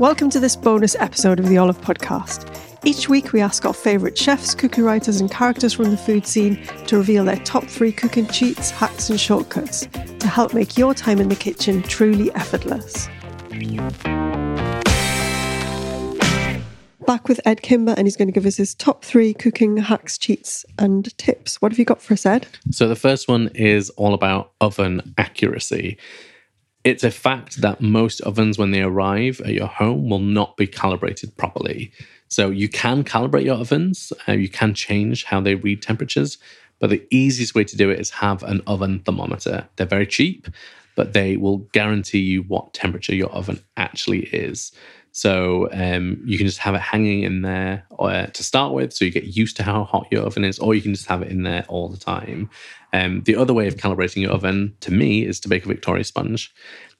Welcome to this bonus episode of the Olive Podcast. Each week, we ask our favourite chefs, cookie writers, and characters from the food scene to reveal their top three cooking cheats, hacks, and shortcuts to help make your time in the kitchen truly effortless. Back with Edd Kimber, and he's going to give us his top three cooking hacks, cheats, and tips. What have you got for us, Edd? So, the first one is all about oven accuracy. It's a fact that most ovens, when they arrive at your home, will not be calibrated properly. So you can calibrate your ovens, uh, you can change how they read temperatures, but the easiest way to do it is have an oven thermometer. They're very cheap, but they will guarantee you what temperature your oven actually is. So um, you can just have it hanging in there uh, to start with, so you get used to how hot your oven is, or you can just have it in there all the time. Um, the other way of calibrating your oven, to me, is to bake a Victoria sponge.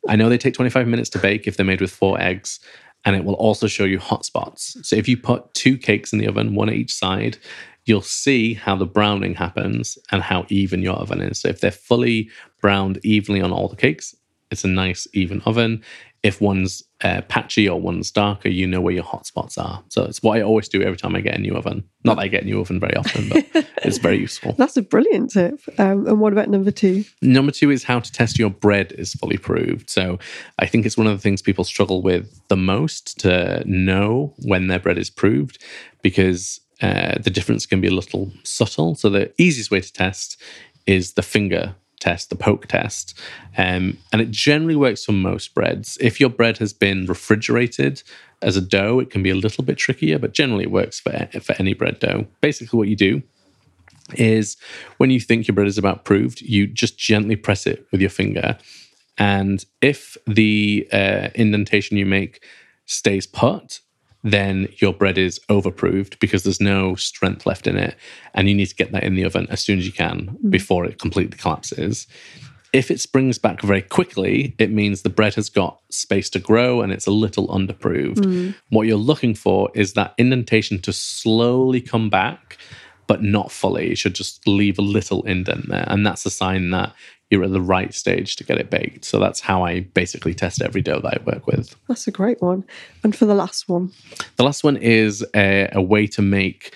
I know they take 25 minutes to bake if they're made with four eggs, and it will also show you hot spots. So if you put two cakes in the oven, one at each side, you'll see how the browning happens and how even your oven is. So if they're fully browned evenly on all the cakes, it's a nice even oven. If one's uh, patchy or one's darker, you know where your hot spots are. So it's what I always do every time I get a new oven. Not that I get a new oven very often, but it's very useful. That's a brilliant tip. Um, and what about number two? Number two is how to test your bread is fully proved. So I think it's one of the things people struggle with the most to know when their bread is proved because uh, the difference can be a little subtle. So the easiest way to test is the finger test, the poke test. Um, and it generally works for most breads. If your bread has been refrigerated as a dough, it can be a little bit trickier, but generally it works for, for any bread dough. Basically, what you do is when you think your bread is about proved, you just gently press it with your finger. And if the uh, indentation you make stays put, then your bread is overproved because there's no strength left in it. And you need to get that in the oven as soon as you can mm. before it completely collapses. If it springs back very quickly, it means the bread has got space to grow and it's a little underproved. Mm. What you're looking for is that indentation to slowly come back, but not fully. You should just leave a little indent there. And that's a sign that you're at the right stage to get it baked. So that's how I basically test every dough that I work with. That's a great one. And for the last one, the last one is a, a way to make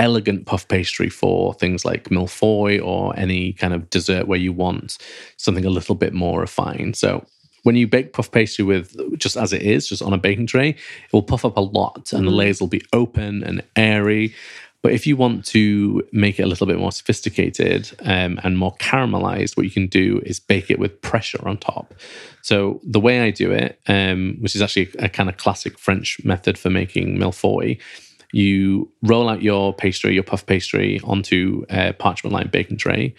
elegant puff pastry for things like mille-feuille or any kind of dessert where you want something a little bit more refined. So when you bake puff pastry with just as it is, just on a baking tray, it will puff up a lot and the mm-hmm. layers will be open and airy. But if you want to make it a little bit more sophisticated um, and more caramelized, what you can do is bake it with pressure on top. So the way I do it, um, which is actually a kind of classic French method for making mille-feuille, you roll out your pastry, your puff pastry, onto a parchment lined baking tray,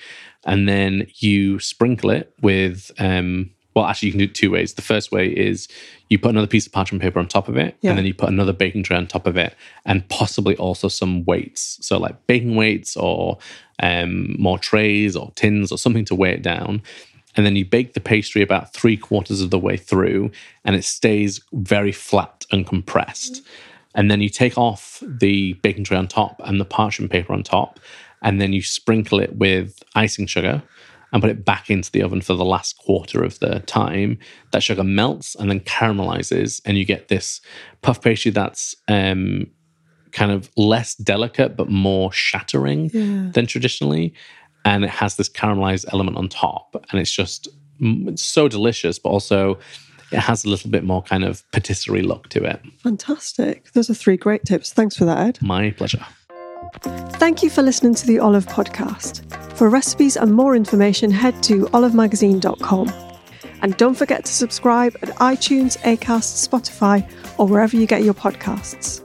and then you sprinkle it with um, well, actually, you can do it two ways. The first way is you put another piece of parchment paper on top of it, yeah. and then you put another baking tray on top of it, and possibly also some weights. So, like baking weights or um, more trays or tins or something to weigh it down. And then you bake the pastry about three quarters of the way through, and it stays very flat and compressed. And then you take off the baking tray on top and the parchment paper on top, and then you sprinkle it with icing sugar and put it back into the oven for the last quarter of the time, that sugar melts and then caramelizes, and you get this puff pastry that's um, kind of less delicate but more shattering yeah. than traditionally. And it has this caramelized element on top, and it's just it's so delicious, but also it has a little bit more kind of patisserie look to it. Fantastic. Those are three great tips. Thanks for that, Edd. My pleasure. Thank you for listening to the Olive Podcast. For recipes and more information, head to olivemagazine.com. And don't forget to subscribe at iTunes, Acast, Spotify, or wherever you get your podcasts.